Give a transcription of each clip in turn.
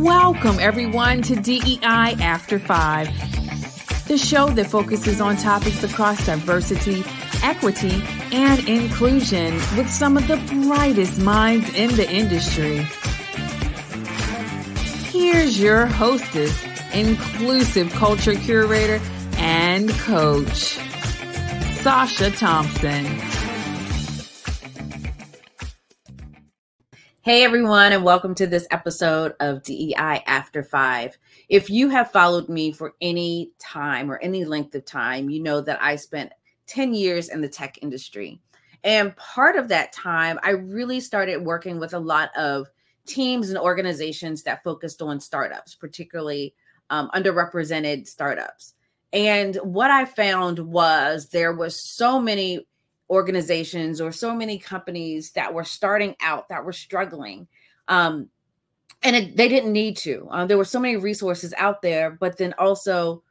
Welcome, everyone, to DEI After Five, the show that focuses on topics across diversity, equity, and inclusion with some of the brightest minds in the industry. Here's your hostess, inclusive culture curator, and coach, Sacha Thompson. Hey everyone, and welcome to this episode of DEI After Five. If you have followed me for any time or any length of time, you know that I spent 10 years in the tech industry. And part of that time, I really started working with a lot of teams and organizations that focused on startups, particularly um, underrepresented startups. And what I found was there was so many organizations or so many companies that were starting out that were struggling um, and it, they didn't need to. Uh, there were so many resources out there but then also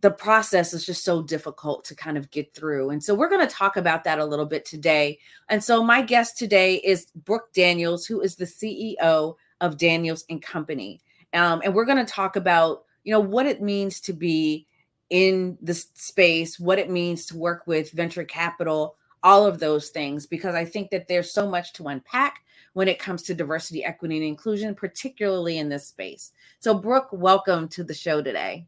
the process is just so difficult to kind of get through. And so we're going to talk about that a little bit today. And so my guest today is brooke daniels who is the ceo of daniels and company. Um, and we're going to talk about you know what it means to be in the space, what it means to work with venture capital, all of those things, because I think that there's so much to unpack when it comes to diversity, equity, and inclusion, particularly in this space. So, Brooke, welcome to the show today.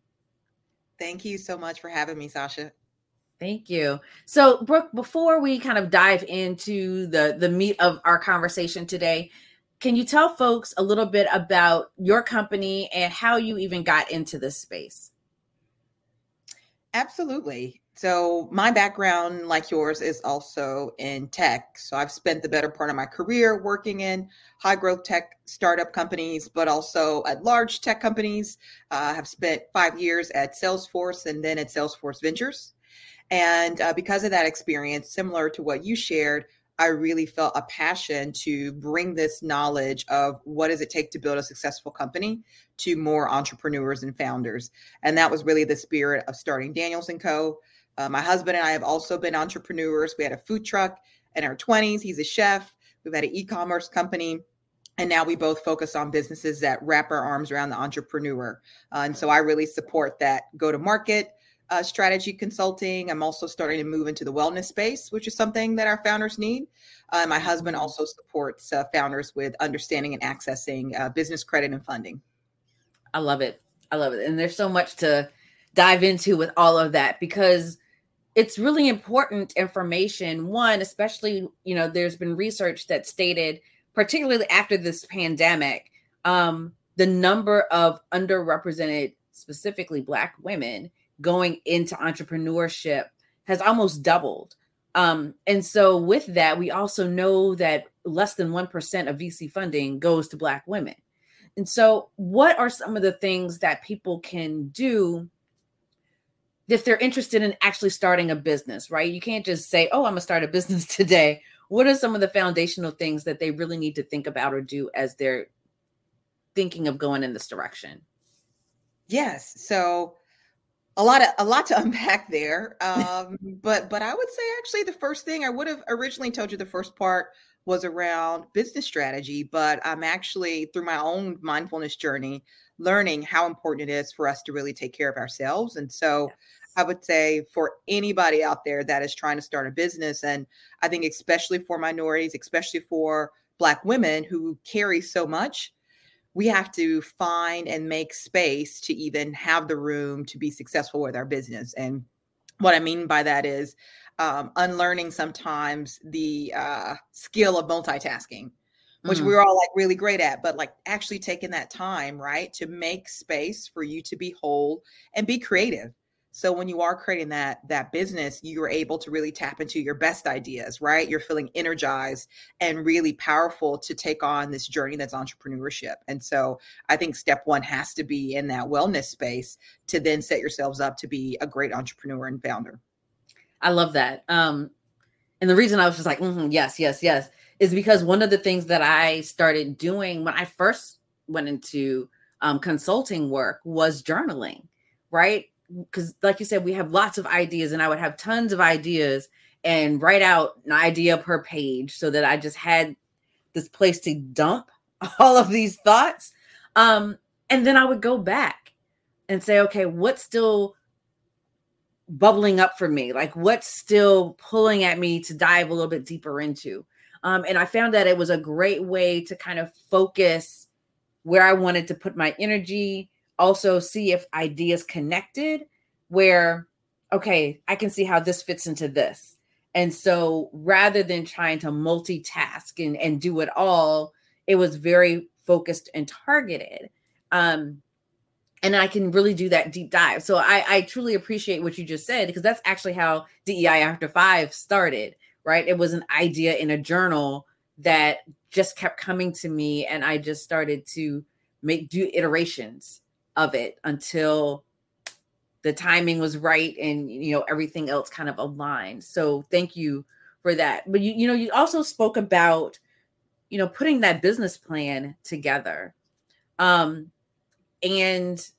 Thank you so much for having me, Sacha. Thank you. So, Brooke, before we kind of dive into the the meat of our conversation today, can you tell folks a little bit about your company and how you even got into this space? Absolutely. So, my background, like yours, is also in tech. So, I've spent the better part of my career working in high growth tech startup companies, but also at large tech companies. I uh, have spent five years at Salesforce and then at Salesforce Ventures. And uh, because of that experience, similar to what you shared, I really felt a passion to bring this knowledge of what does it take to build a successful company to more entrepreneurs and founders. And that was really the spirit of starting Daniels and Co. Uh, my husband and I have also been entrepreneurs. We had a food truck in our 20s. He's a chef. We've had an e-commerce company. And now we both focus on businesses that wrap our arms around the entrepreneur. Uh, and so I really support that go to market uh, strategy consulting. I'm also starting to move into the wellness space, which is something that our founders need. Uh, my husband mm-hmm. also supports uh, founders with understanding and accessing uh, business credit and funding. I love it. I love it. And there's so much to dive into with all of that because it's really important information. One, especially, you know, there's been research that stated, particularly after this pandemic, um, the number of underrepresented, specifically Black women going into entrepreneurship has almost doubled. Um, and so, with that, we also know that less than 1% of VC funding goes to Black women. And so, what are some of the things that people can do if they're interested in actually starting a business, right? You can't just say, oh, I'm gonna start a business today. What are some of the foundational things that they really need to think about or do as they're thinking of going in this direction? Yes. So, a lot of a lot to unpack there um, but but i would say actually the first thing i would have originally told you the first part was around business strategy but i'm actually through my own mindfulness journey learning how important it is for us to really take care of ourselves and so i would say for anybody out there that is trying to start a business and i think especially for minorities especially for black women who carry so much we have to find and make space to even have the room to be successful with our business. And what I mean by that is um, unlearning sometimes the uh, skill of multitasking, which mm-hmm. we're all like really great at, but like actually taking that time, right, to make space for you to be whole and be creative. So when you are creating that that business, you're able to really tap into your best ideas, right? You're feeling energized and really powerful to take on this journey that's entrepreneurship. And so I think step 1 has to be in that wellness space to then set yourselves up to be a great entrepreneur and founder. I love that. Um and the reason I was just like, mm-hmm, yes, yes, yes, is because one of the things that I started doing when I first went into um, consulting work was journaling, right? Because like you said we have lots of ideas and i would have tons of ideas and write out an idea per page so that i just had this place to dump all of these thoughts. Um, and then I would go back and say, okay, what's still bubbling up for me? Like what's still pulling at me to dive a little bit deeper into? Um, and I found that it was a great way to kind of focus where I wanted to put my energy, also see if ideas connected, where, okay, I can see how this fits into this. And so rather than trying to multitask and, and do it all, it was very focused and targeted. Um, and I can really do that deep dive. So I, I truly appreciate what you just said because that's actually how DEI After Five started, right? It was an idea in a journal that just kept coming to me, and I just started to make do iterations of it until the timing was right and you know everything else kind of aligned. So thank you for that. But you you know you also spoke about you know putting that business plan together um and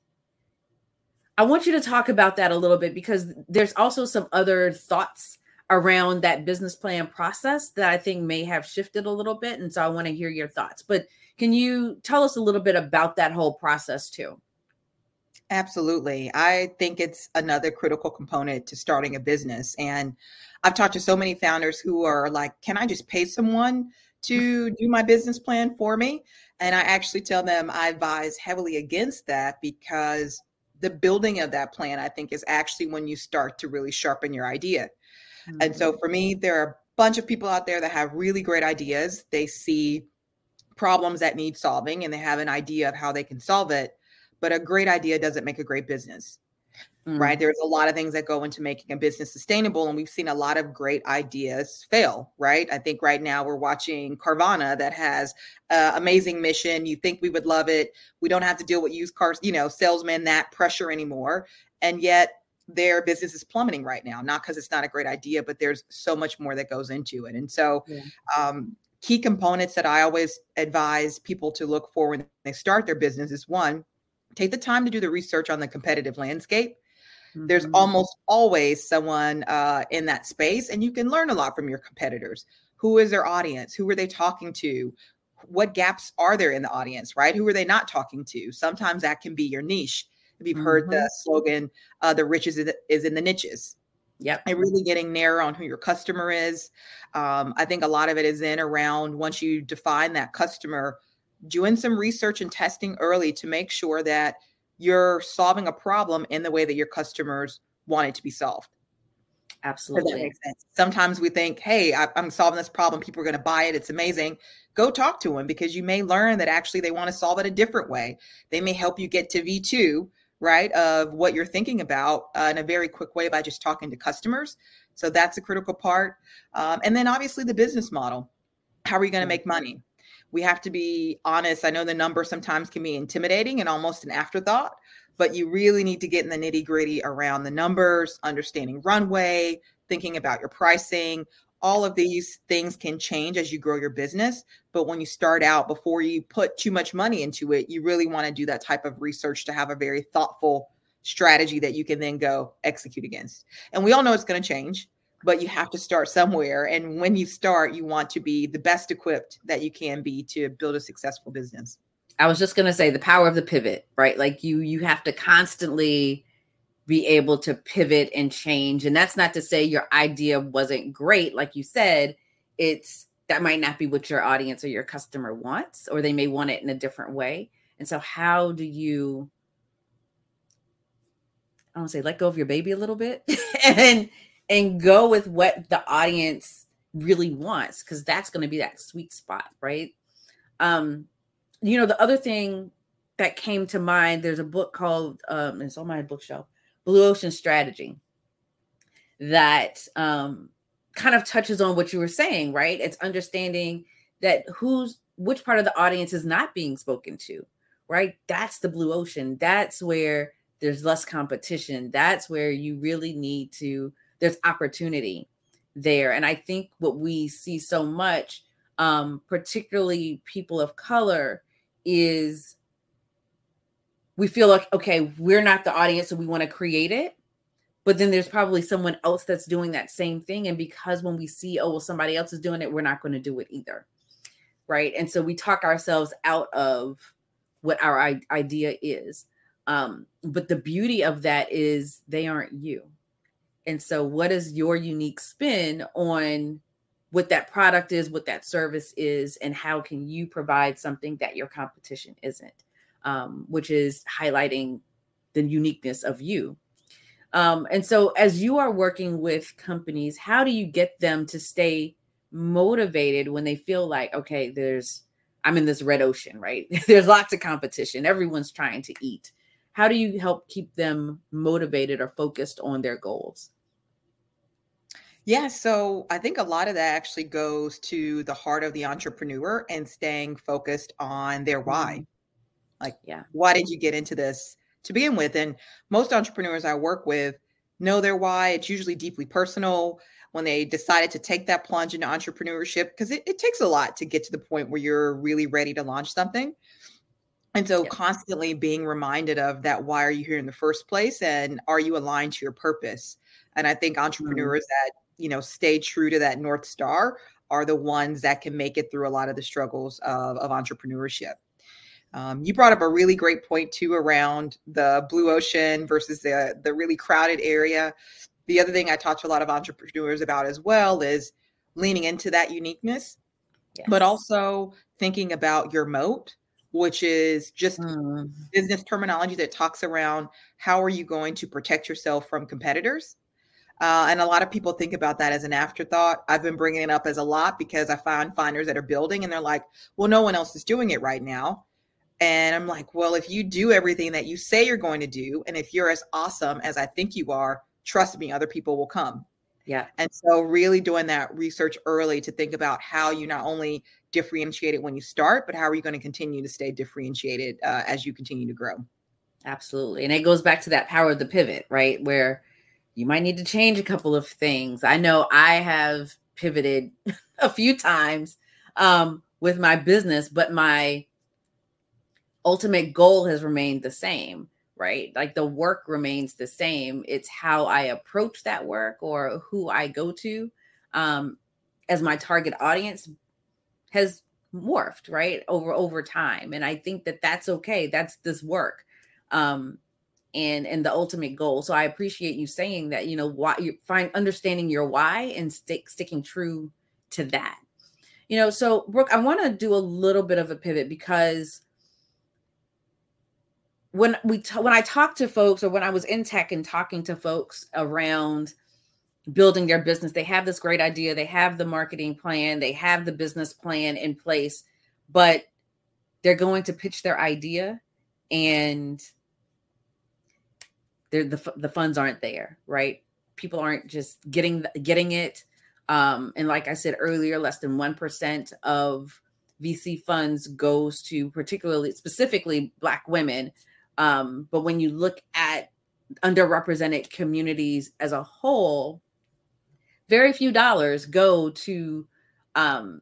I want you to talk about that a little bit because there's also some other thoughts around that business plan process that I think may have shifted a little bit. And so I want to hear your thoughts. But can you tell us a little bit about that whole process too? Absolutely. I think it's another critical component to starting a business. And I've talked to so many founders who are like, can I just pay someone to do my business plan for me? And I actually tell them I advise heavily against that because the building of that plan, I think, is actually when you start to really sharpen your idea. Mm-hmm. And so for me, there are a bunch of people out there that have really great ideas. They see problems that need solving and they have an idea of how they can solve it. But a great idea doesn't make a great business mm. right? There's a lot of things that go into making a business sustainable, and we've seen a lot of great ideas fail, right? I think right now we're watching Carvana that has an amazing mission. You think we would love it. We don't have to deal with used cars, you know, salesmen, that pressure anymore. And yet their business is plummeting right now, not because it's not a great idea, but there's so much more that goes into it. And so, yeah. um, key components that I always advise people to look for when they start their business is one, take the time to do the research on the competitive landscape. Mm-hmm. There's almost always someone uh, in that space, and you can learn a lot from your competitors. Who is their audience? Who are they talking to? What gaps are there in the audience, right? Who are they not talking to? Sometimes that can be your niche. If you've mm-hmm. heard the mm-hmm. slogan, uh, the riches is in the niches. Yeah. And really getting narrow on who your customer is. Um, I think a lot of it is in around once you define that customer, doing some research and testing early to make sure that you're solving a problem in the way that your customers want it to be solved. Absolutely. Sometimes we think, hey, I, am solving this problem. People are going to buy it. It's amazing. Go talk to them because you may learn that actually they want to solve it a different way. They may help you get to V2, right, of what you're thinking about uh, in a very quick way by just talking to customers. So that's a critical part. Um, and then obviously the business model. How are you going to make money? We have to be honest. I know the number sometimes can be intimidating and almost an afterthought, but you really need to get in the nitty gritty around the numbers, understanding runway, thinking about your pricing. All of these things can change as you grow your business. But when you start out, before you put too much money into it, you really want to do that type of research to have a very thoughtful strategy that you can then go execute against. And we all know it's going to change but you have to start somewhere. And when you start, you want to be the best equipped that you can be to build a successful business. I was just going to say the power of the pivot, right? Like you you have to constantly be able to pivot and change. And that's not to say your idea wasn't great like you said, it's that might not be what your audience or your customer wants or they may want it in a different way. And so how do you I don't say let go of your baby a little bit and and go with what the audience really wants because that's going to be that sweet spot right? Um you know the other thing that came to mind there's a book called um it's on my bookshelf blue ocean strategy that um kind of touches on what you were saying right? It's understanding that who's which part of the audience is not being spoken to right? That's the blue ocean. That's where there's less competition. That's where you really need to there's opportunity there. And I think what we see so much, um, particularly people of color, is we feel like, okay, we're not the audience, so we want to create it. But then there's probably someone else that's doing that same thing. And because when we see, oh, well, somebody else is doing it, we're not going to do it either. right? And so we talk ourselves out of what our idea is. Um, but the beauty of that is they aren't you. And so, what is your unique spin on what that product is, what that service is, and how can you provide something that your competition isn't, um, which is highlighting the uniqueness of you. Um, and so, as you are working with companies, how do you get them to stay motivated when they feel like, okay, there's, I'm in this red ocean, right? there's lots of competition, everyone's trying to eat. How do you help keep them motivated or focused on their goals? Yeah, so I think a lot of that actually goes to the heart of the entrepreneur and staying focused on their why. Mm-hmm. Like, yeah, why did you get into this to begin with? And most entrepreneurs I work with know their why. It's usually deeply personal when they decided to take that plunge into entrepreneurship because it, it, takes a lot to get to the point where you're really ready to launch something. And so, yeah. constantly being reminded of that why are you here in the first place? And are you aligned to your purpose? And I think mm-hmm. entrepreneurs mm-hmm. that you know stay true to that north star are the ones that can make it through a lot of the struggles of, of entrepreneurship um, you brought up a really great point too around the blue ocean versus the the really crowded area the other thing i talk to a lot of entrepreneurs about as well is leaning into that uniqueness yes. but also thinking about your moat which is just mm. business terminology that talks around how are you going to protect yourself from competitors uh, and a lot of people think about that as an afterthought. I've been bringing it up as a lot because I find finders that are building and they're like, well, no one else is doing it right now. And I'm like, well, if you do everything that you say you're going to do, and if you're as awesome as I think you are, trust me, other people will come. Yeah. And so, really doing that research early to think about how you not only differentiate it when you start, but how are you going to continue to stay differentiated uh, as you continue to grow? Absolutely. And it goes back to that power of the pivot, right? Where you might need to change a couple of things. I know I have pivoted a few times um, with my business, but my ultimate goal has remained the same, right? Like the work remains the same. It's how I approach that work or who I go to um, as my target audience has morphed, right? Over over time, and I think that that's okay. That's this work. Um, and and the ultimate goal. So I appreciate you saying that, you know, why you find understanding your why and stick sticking true to that. You know, so Brooke, I want to do a little bit of a pivot because when we t- when I talk to folks or when I was in tech and talking to folks around building their business, they have this great idea, they have the marketing plan, they have the business plan in place, but they're going to pitch their idea and the the funds aren't there, right? People aren't just getting getting it. Um, and like I said earlier, less than one percent of VC funds goes to particularly specifically Black women. Um, but when you look at underrepresented communities as a whole, very few dollars go to um,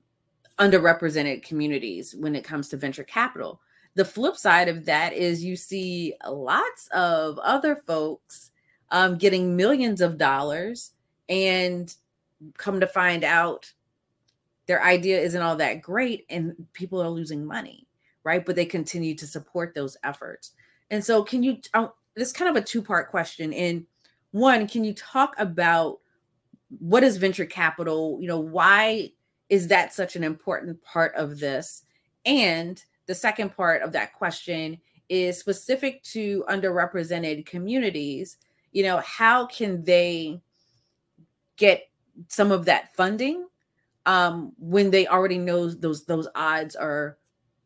underrepresented communities when it comes to venture capital. The flip side of that is you see lots of other folks um, getting millions of dollars and come to find out their idea isn't all that great and people are losing money right? But they continue to support those efforts. And so can you uh, this kind of a two part question. In one can you talk about what is venture capital? You know why is that such an important part of this? And the second part of that question is specific to underrepresented communities. You know how can they get some of that funding um, when they already know those those odds are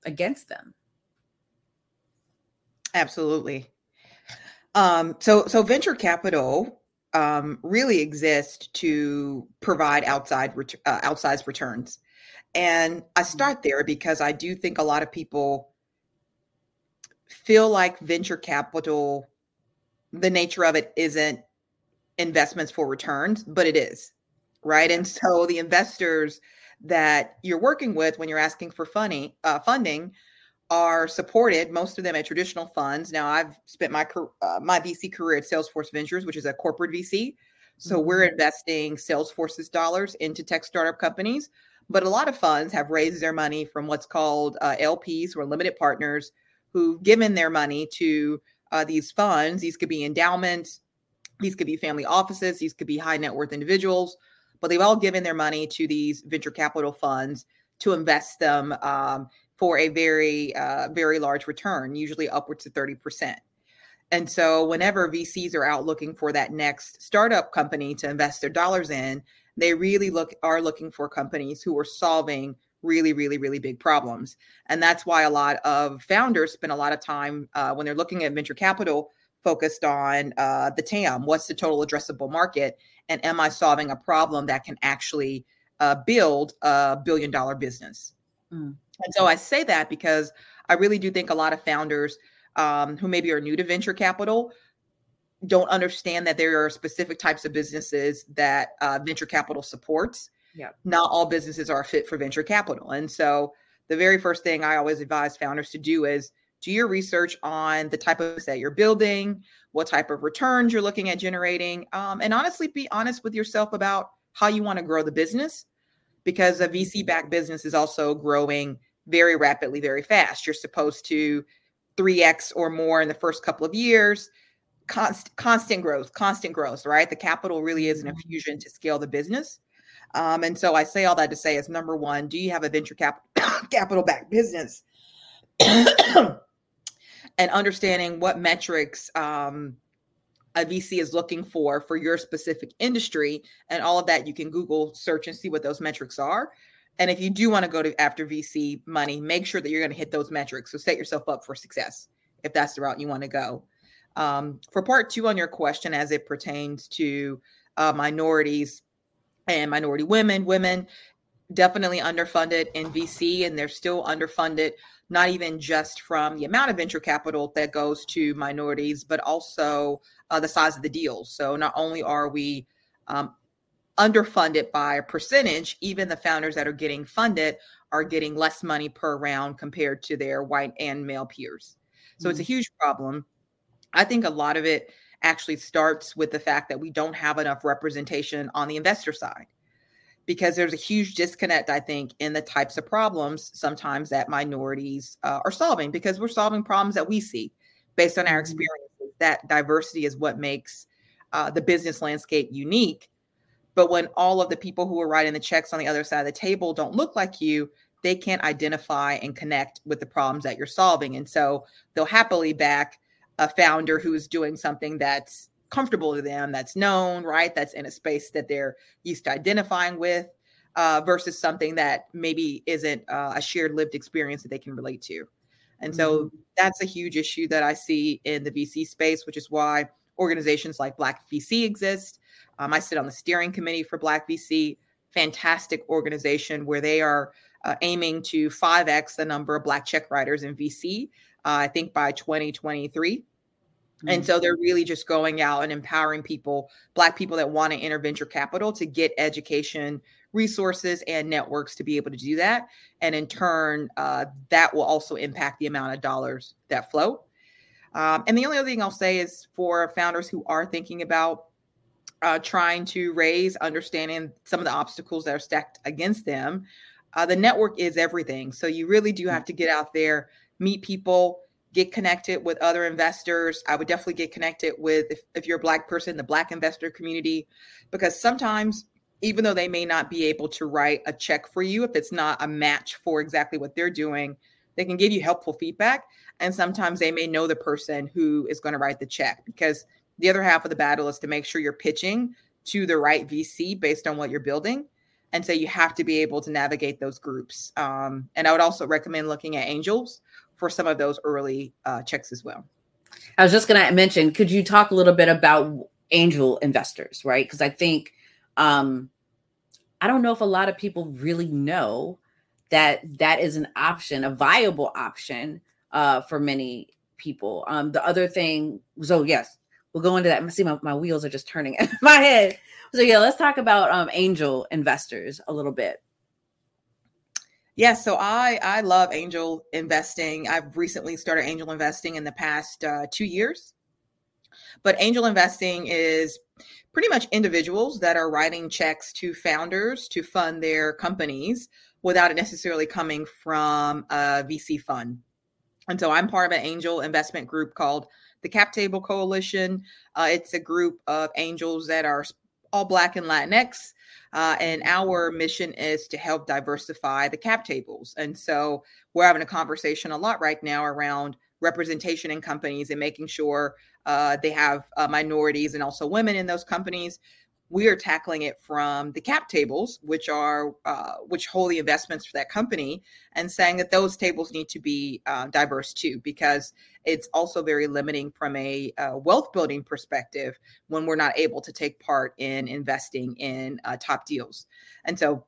against them? Absolutely. Um, so so venture capital um, really exist to provide outside ret- uh, outsized returns and I mm-hmm. start there because I do think a lot of people feel like venture capital, the nature of it isn't investments for returns, but it is. Right. And so the investors that you're working with when you're asking for funny, uh, funding are supported, most of them at traditional funds. Now, I've spent my uh, my VC career at Salesforce Ventures, which is a corporate VC. So mm-hmm. we're investing Salesforce's dollars into tech startup companies but a lot of funds have raised their money from what's called uh, LPs or limited partners who've given their money to uh, these funds. These could be endowments, these could be family offices, these could be high net worth individuals, but they've all given their money to these venture capital funds to invest them um, for a very, uh, very large return, usually upwards of 30%. And so, whenever VCs are out looking for that next startup company to invest their dollars in, they really look are looking for companies who are solving really, really, really big problems. And that's why a lot of founders spend a lot of time uh, when they're looking at venture capital focused on uh, the TAM. What's the total addressable market? And am I solving a problem that can actually uh, build a billion dollar business? Mm. And so I say that because I really do think a lot of founders um, who maybe are new to venture capital don't understand that there are specific types of businesses that uh, venture capital supports. Yeah. Not all businesses are fit for venture capital. And so the very first thing I always advise founders to do is do your research on the type of that you're building, what type of returns you're looking at generating, um, and honestly be honest with yourself about how you want to grow the business because a VC backed business is also growing very rapidly, very fast. You're supposed to 3x or more in the first couple of years. Constant constant growth constant growth right? The capital really is an mm-hmm. infusion to scale the business. Um, and so i say all that to say is number one do you have a venture cap- capital backed business? And understanding what metrics um, a vc is looking for for your specific industry and all of that you can google search and see what those metrics are and if you do want to go to after vc money make sure that you're going to hit those metrics so set yourself up for success if that's the route you want to go um, for part two on your question, as it pertains to uh, minorities and minority women, women definitely underfunded in VC, and they're still underfunded, not even just from the amount of venture capital that goes to minorities, but also uh, the size of the deals. So not only are we um, underfunded by a percentage, even the founders that are getting funded are getting less money per round compared to their white and male peers. So mm-hmm. it's a mm. huge problem. I think a lot of it actually starts with the fact that we don't have enough representation on the investor side because there's a huge disconnect i think in the types of problems sometimes that minorities uh, are solving because we're solving problems that we see based on our mm-hmm. experiences that diversity is what makes uh, the business landscape unique but when all of the people who are writing the checks on the other side of the table don't look like you they can't identify and connect with the problems that you're solving and so they'll happily back a founder who's doing something that's comfortable to them, that's known, right? That's in a space that they're used to identifying with, uh, versus something that maybe isn't uh, a shared lived experience that they can relate to. And so mm-hmm. that's a huge issue that I see in the VC space, which is why organizations like Black VC exist. Um, I sit on the steering committee for Black VC, fantastic organization where they are uh, aiming to 5x the number of Black check writers in VC uh, I think by 2023. Mm-hmm. And so they're really just going out and empowering people, Black people that want to enter venture capital to get education, resources, and networks to be able to do that. And in turn, uh, that will also impact the amount of dollars that flow. Um, and the only other thing I'll say is for founders who are thinking about uh, trying to raise, understanding some of the obstacles that are stacked against them, uh, the network is everything. So you really do mm. have to get out there, meet people, get connected with other investors. I would definitely get connected with, if, if you're a Black person, the Black investor community, because sometimes, even though they may not be able to write a check for you, if it's not a match for exactly what they're doing, they can give you helpful feedback. And sometimes they may know the person who is going to write the check because the other half of the battle is to make sure you're pitching to the right VC based on what you're building. And so you have to be able to navigate those groups. Um, and I would also recommend looking at angels for some of those early uh, checks as well. I was just going to mention, could you talk a little bit about angel investors, right? Because I think um, I don't know if a lot of people really know that that is an option, a viable option uh, for many people. Um, the other thing, so yes, we'll go into that. See my, my wheels are just turning in my head. So yeah, let's talk about um, angel investors a little bit. Yeah, so I I love angel investing. I've recently started angel investing in the past uh, two years. But angel investing is pretty much individuals that are writing checks to founders to fund their companies without it necessarily coming from a VC fund. And so I'm part of an angel investment group called the Cap Table Coalition. Uh, it's a group of angels that are all Black and Latinx. Uh, and our mission is to help diversify the cap tables. And so we're having a conversation a lot right now around representation in companies and making sure uh, they have uh, minorities and also women in those companies we are tackling it from the cap tables, which are uh, which hold the investments for that company, and saying that those tables need to be uh, diverse too, because it's also very limiting from a uh, wealth building perspective when we're not able to take part in investing in uh, top deals. And so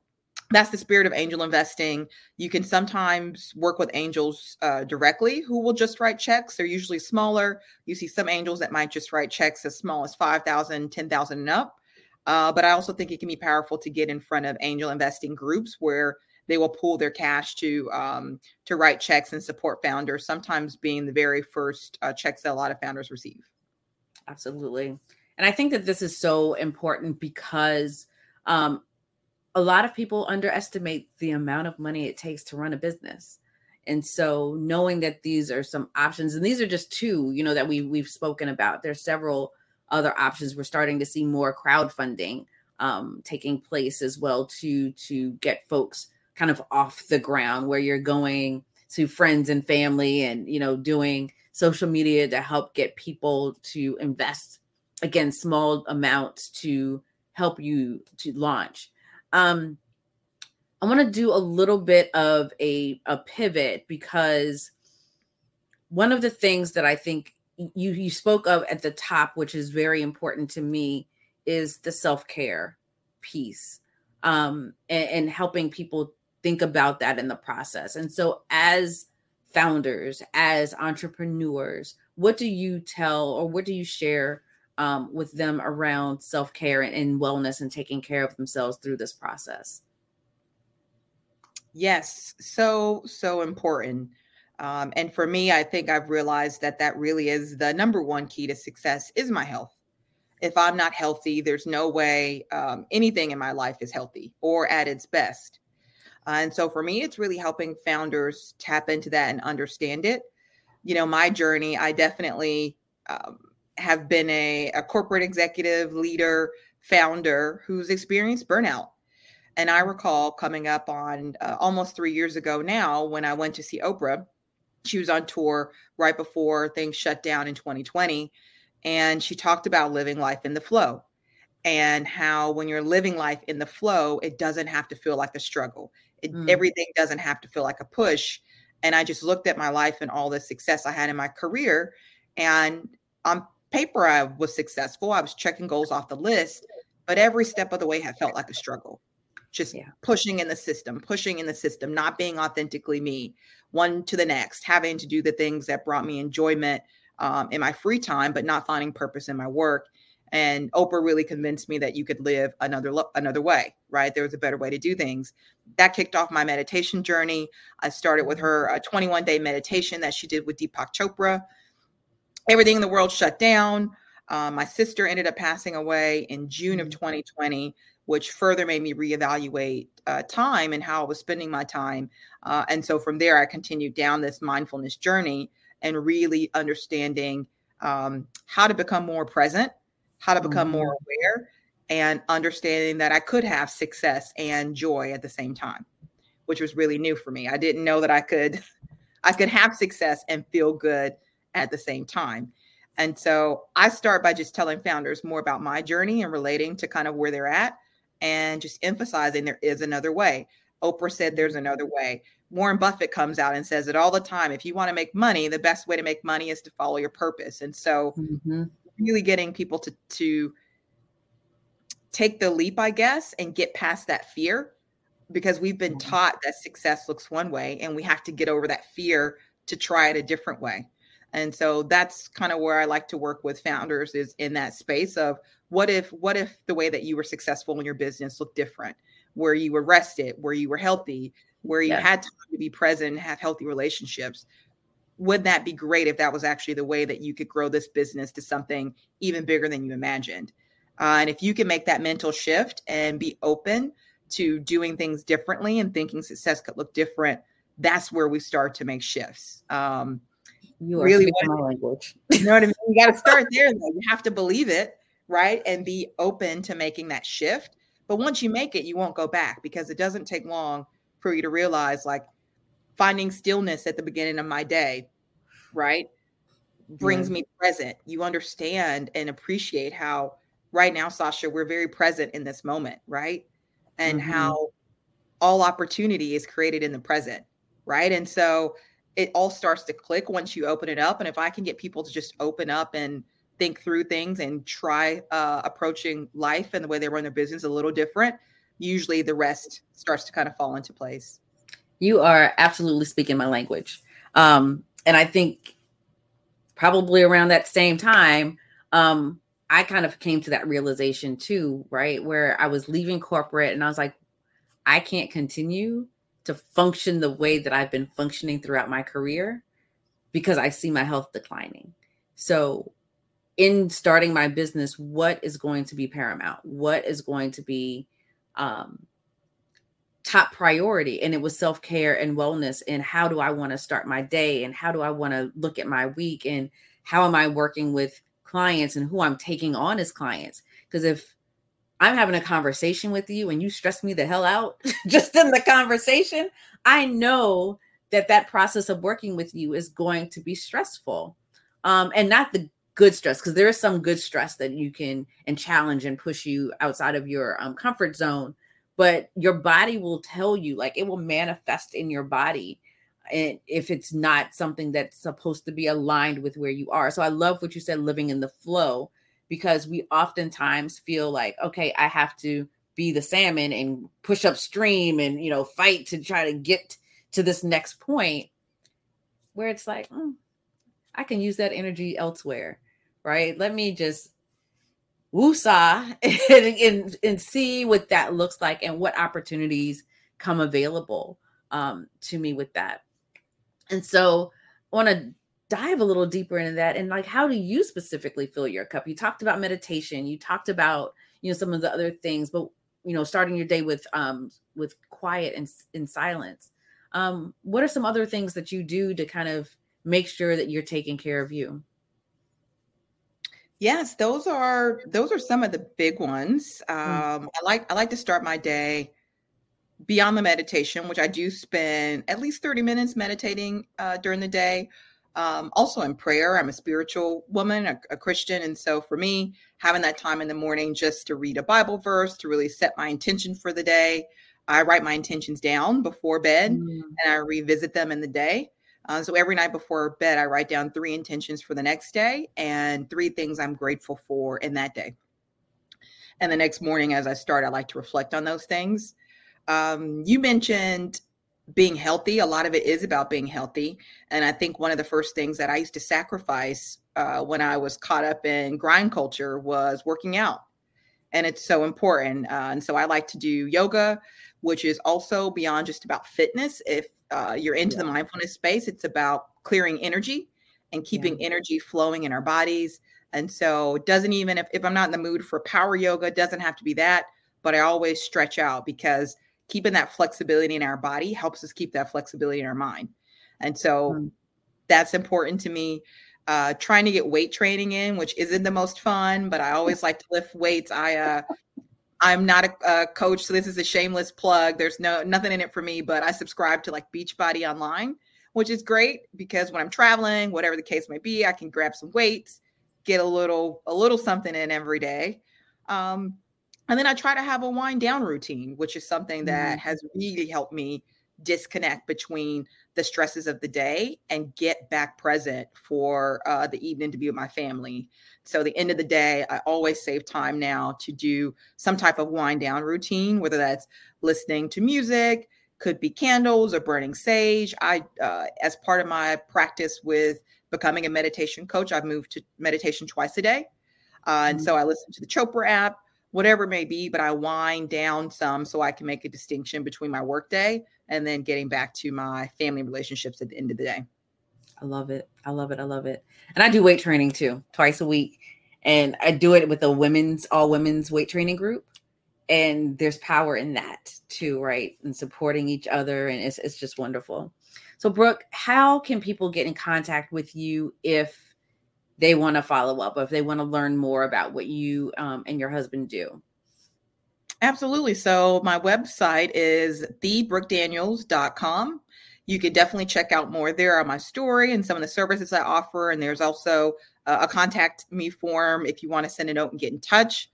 that's the spirit of angel investing. You can sometimes work with angels uh, directly who will just write checks. They're usually smaller. You see some angels that might just write checks as small as 5,000, 10,000 and up. Uh, but I also think it can be powerful to get in front of angel investing groups where they will pool their cash to um, to write checks and support founders. Sometimes being the very first uh, checks that a lot of founders receive. Absolutely, and I think that this is so important because um, a lot of people underestimate the amount of money it takes to run a business. And so knowing that these are some options, and these are just two, you know, that we we've spoken about. There's several other options. We're starting to see more crowdfunding um, taking place as well to to get folks kind of off the ground where you're going to friends and family and you know doing social media to help get people to invest again small amounts to help you to launch um i want to do a little bit of a a pivot because one of the things that i think you you spoke of at the top, which is very important to me, is the self care piece, um, and, and helping people think about that in the process. And so, as founders, as entrepreneurs, what do you tell or what do you share um, with them around self care and, and wellness and taking care of themselves through this process? Yes, so so important. Um, and for me, I think I've realized that that really is the number one key to success is my health. If I'm not healthy, there's no way um, anything in my life is healthy or at its best. Uh, and so for me, it's really helping founders tap into that and understand it. You know, my journey, I definitely um, have been a, a corporate executive, leader, founder who's experienced burnout. And I recall coming up on uh, almost three years ago now when I went to see Oprah she was on tour right before things shut down in 2020 and she talked about living life in the flow and how when you're living life in the flow it doesn't have to feel like a struggle. It, mm. everything doesn't have to feel like a push. And i just looked at my life and all the success i had in my career and on paper i was successful. I was checking goals off the list but every step of the way had felt like a struggle just yeah. pushing in the system, pushing in the system, not being authentically me, one to the next, having to do the things that brought me enjoyment um, in my free time, but not finding purpose in my work. And Oprah really convinced me that you could live another another way, right? There was a better way to do things. That kicked off my meditation journey. I started with her a 21 day meditation that she did with Deepak Chopra. Everything in the world shut down. Um, my sister ended up passing away in June of 2020 which further made me reevaluate uh, time and how I was spending my time. Uh, and so from there, I continued down this mindfulness journey and really understanding um, how to become more present, how to become mm-hmm. more aware, and understanding that I could have success and joy at the same time, which was really new for me. I didn't know that I could, I could have success and feel good at the same time. And so I start by just telling founders more about my journey and relating to kind of where they're at and just emphasizing there is another way. Oprah said there's mm-hmm. another way. Warren Buffett comes out and says it all the time. If you want to make money, the best way to make money is to follow your purpose. And so, mm-hmm. really getting people to to take the leap, I guess, and get past that fear, because we've been mm-hmm. taught that success looks one way, and we have to get over that fear to try it a different way. And so that's kind of where I like to work with founders is in that space of what if what if the way that you were successful in your business looked different where you were rested where you were healthy where you had time to be present and have healthy relationships would that be great if that was actually the way that you could grow this business to something even bigger than you imagined? Uh, and if you can make that mental shift and be open to doing things differently and thinking success could look different, that's where we start to make shifts. Um, you are really my language. You know what I mean? You got to start there. Though. You have to believe it, right? And be open to making that shift. But once you make it, you won't go back because it doesn't take long for you to realize, like, finding stillness at the beginning of my day, right? Brings yeah. me present. You understand and appreciate how right now, Sacha, we're very present in this moment, right? And mm-hmm. how all opportunity is created in the present, right? And so it all starts to click once you open it up. And if I can get people to just open up and think through things and try uh, approaching life and the way they run their business a little different, usually the rest starts to kind of fall into place. You are absolutely speaking my language. Um, and I think probably around that same time, um, I kind of came to that realization too, right? Where I was leaving corporate and I was like, I can't continue to function the way that I've been functioning throughout my career because I see my health declining. So, in starting my business, what is going to be paramount? What is going to be um, top priority? And it was self-care and wellness and how do i want to start my day? And how do i want to look at my week? And how am i working with clients and who i'm taking on as clients? Because if i'm having a conversation with you and you stress me the hell out just in the conversation i know that that process of working with you is going to be stressful. Um, and not the good stress because there is some good stress that you can and challenge and push you outside of your um, comfort zone but your body will tell you like it will manifest in your body and if it's not something that's supposed to be aligned with where you are so i love what you said living in the flow because we oftentimes feel like okay i have to be the salmon and push upstream and you know fight to try to get to this next point where it's like mm, i can use that energy elsewhere right let me just woosah and, and, and see what that looks like and what opportunities come available um, to me with that. And so I want to dive a little deeper into that and like how do you specifically fill your cup? You talked about meditation, you talked about you know some of the other things, but you know starting your day with um with quiet and in silence. Um, what are some other things that you do to kind of make sure that you're taking care of you? Yes, those are those are some of the big ones. Mm. Um, I like I like to start my day beyond the meditation, which I do spend at least 30 minutes meditating uh, during the day. Um, also in prayer. I'm a spiritual woman, a, a, Christian. And so for me, having that time in the morning just to read a Bible verse, to really set my intention for the day. I write my intentions down before bed mm. and I revisit them in the day. Uh, so every night before bed, I write down three intentions for the next day and three things I'm grateful for in that day. And the next morning, as I start, I like to reflect on those things. Um, you mentioned being healthy. A lot of it is about being healthy. And I think one of the first things that I used to sacrifice uh, when I was caught up in grind culture was working out. And it's so important. Uh, and so I like to do yoga, which is also beyond just about fitness. If uh, you're into yeah. the mindfulness space, it's about clearing energy and keeping yeah. energy flowing in our bodies. And so it doesn't even if, if I'm not in the mood for power yoga, it doesn't have to be that, but I always stretch out because keeping that flexibility in our body helps us keep that flexibility in our mind. And so mm. that's important to me. Uh, trying to get weight training in, which isn't the most fun, but I always like to lift weights. I uh, I'm not a, a, coach, so this is a shameless plug. There's no nothing in it for me, but I subscribe to like Beachbody online, which is great because when I'm traveling, whatever the case may be, I can grab some weights, get a little a little something in every day. Um, and then I try to have a wind down routine, which is something that mm-hmm. has really helped me disconnect between the stresses of the day and get back present for uh, the evening to be with my family. So, the end of the day, I always save time now to do some type of wind down routine, whether that's listening to music, could be candles or burning sage. I, uh, as part of my practice with becoming a meditation coach, I've moved to meditation twice a day. Uh, and mm-hmm. so I listen to the Chopra app, whatever it may be, but I wind down some so I can make a distinction between my workday and then getting back to my family relationships at the end of the day. I love it. I love it. I love it. And I do weight training too, twice a week. And I do it with a women's, all women's weight training group. And there's power in that too, right? And supporting each other. And it's, it's just wonderful. So, Brooke, how can people get in contact with you if they want to follow up, or if they want to learn more about what you um, and your husband do? Absolutely. So, my website is thebrookedaniels.com you could definitely check out more there on my story and some of the services I offer. And there's also a contact me form if you want to send a note and get in touch.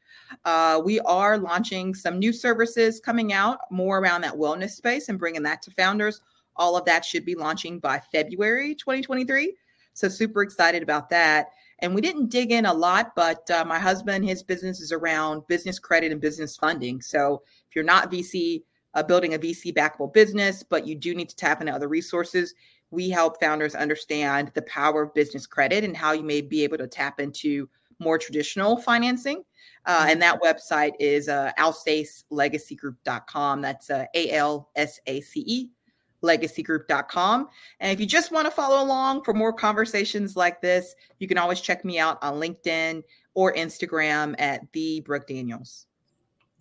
Uh, we are launching some new services coming out more around that wellness space and bringing that to founders. All of that should be launching by February 2023. So, super excited about that. And we didn't dig in a lot, but uh, my husband, his business is around business credit and business funding. So, if you're not VC uh, building a VC backable business, but you do need to tap into other resources. We help founders understand the power of business credit and how you may be able to tap into more traditional financing. Uh, and that website is uh. That's uh, A L S A C E legacygroup.com. And if you just want to follow along for more conversations like this, you can always check me out on LinkedIn or Instagram at the Brooke Daniels.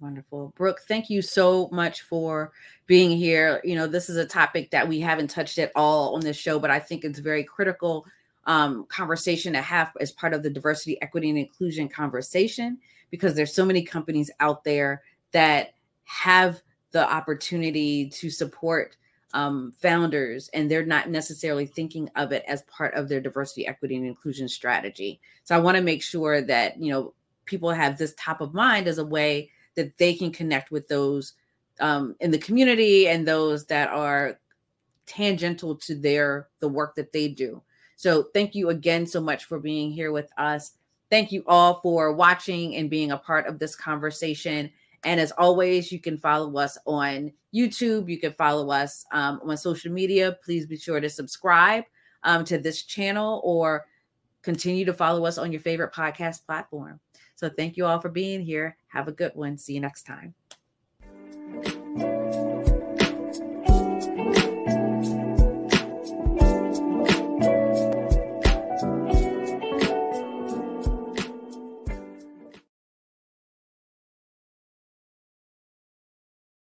Wonderful. Brooke, thank you so much for being here. You know, this is a topic that we haven't touched at all on this show, but I think it's very critical um, conversation to have as part of the diversity, equity, and inclusion conversation because there's so many companies out there that have the opportunity to support um, founders and they're not necessarily thinking of it as part of their diversity, equity, and inclusion strategy. So I want to make sure that, you know, people have this top of mind as a way that they can connect with those um, in the community and those that are tangential to their the work that they do. So thank you again so much for being here with us. Thank you all for watching and being a part of this conversation. And as always, you can follow us on YouTube. You can follow us um, on social media. Please be sure to subscribe um, to this channel or continue to follow us on your favorite podcast platform. So thank you all for being here. Have a good one. See you next time.